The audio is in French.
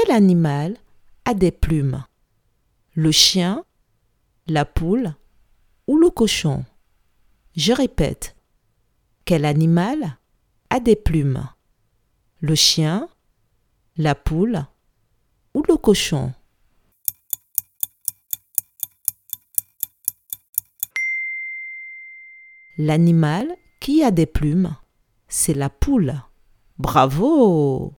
Quel animal a des plumes? Le chien, la poule ou le cochon? Je répète. Quel animal a des plumes? Le chien, la poule ou le cochon? L'animal qui a des plumes, c'est la poule. Bravo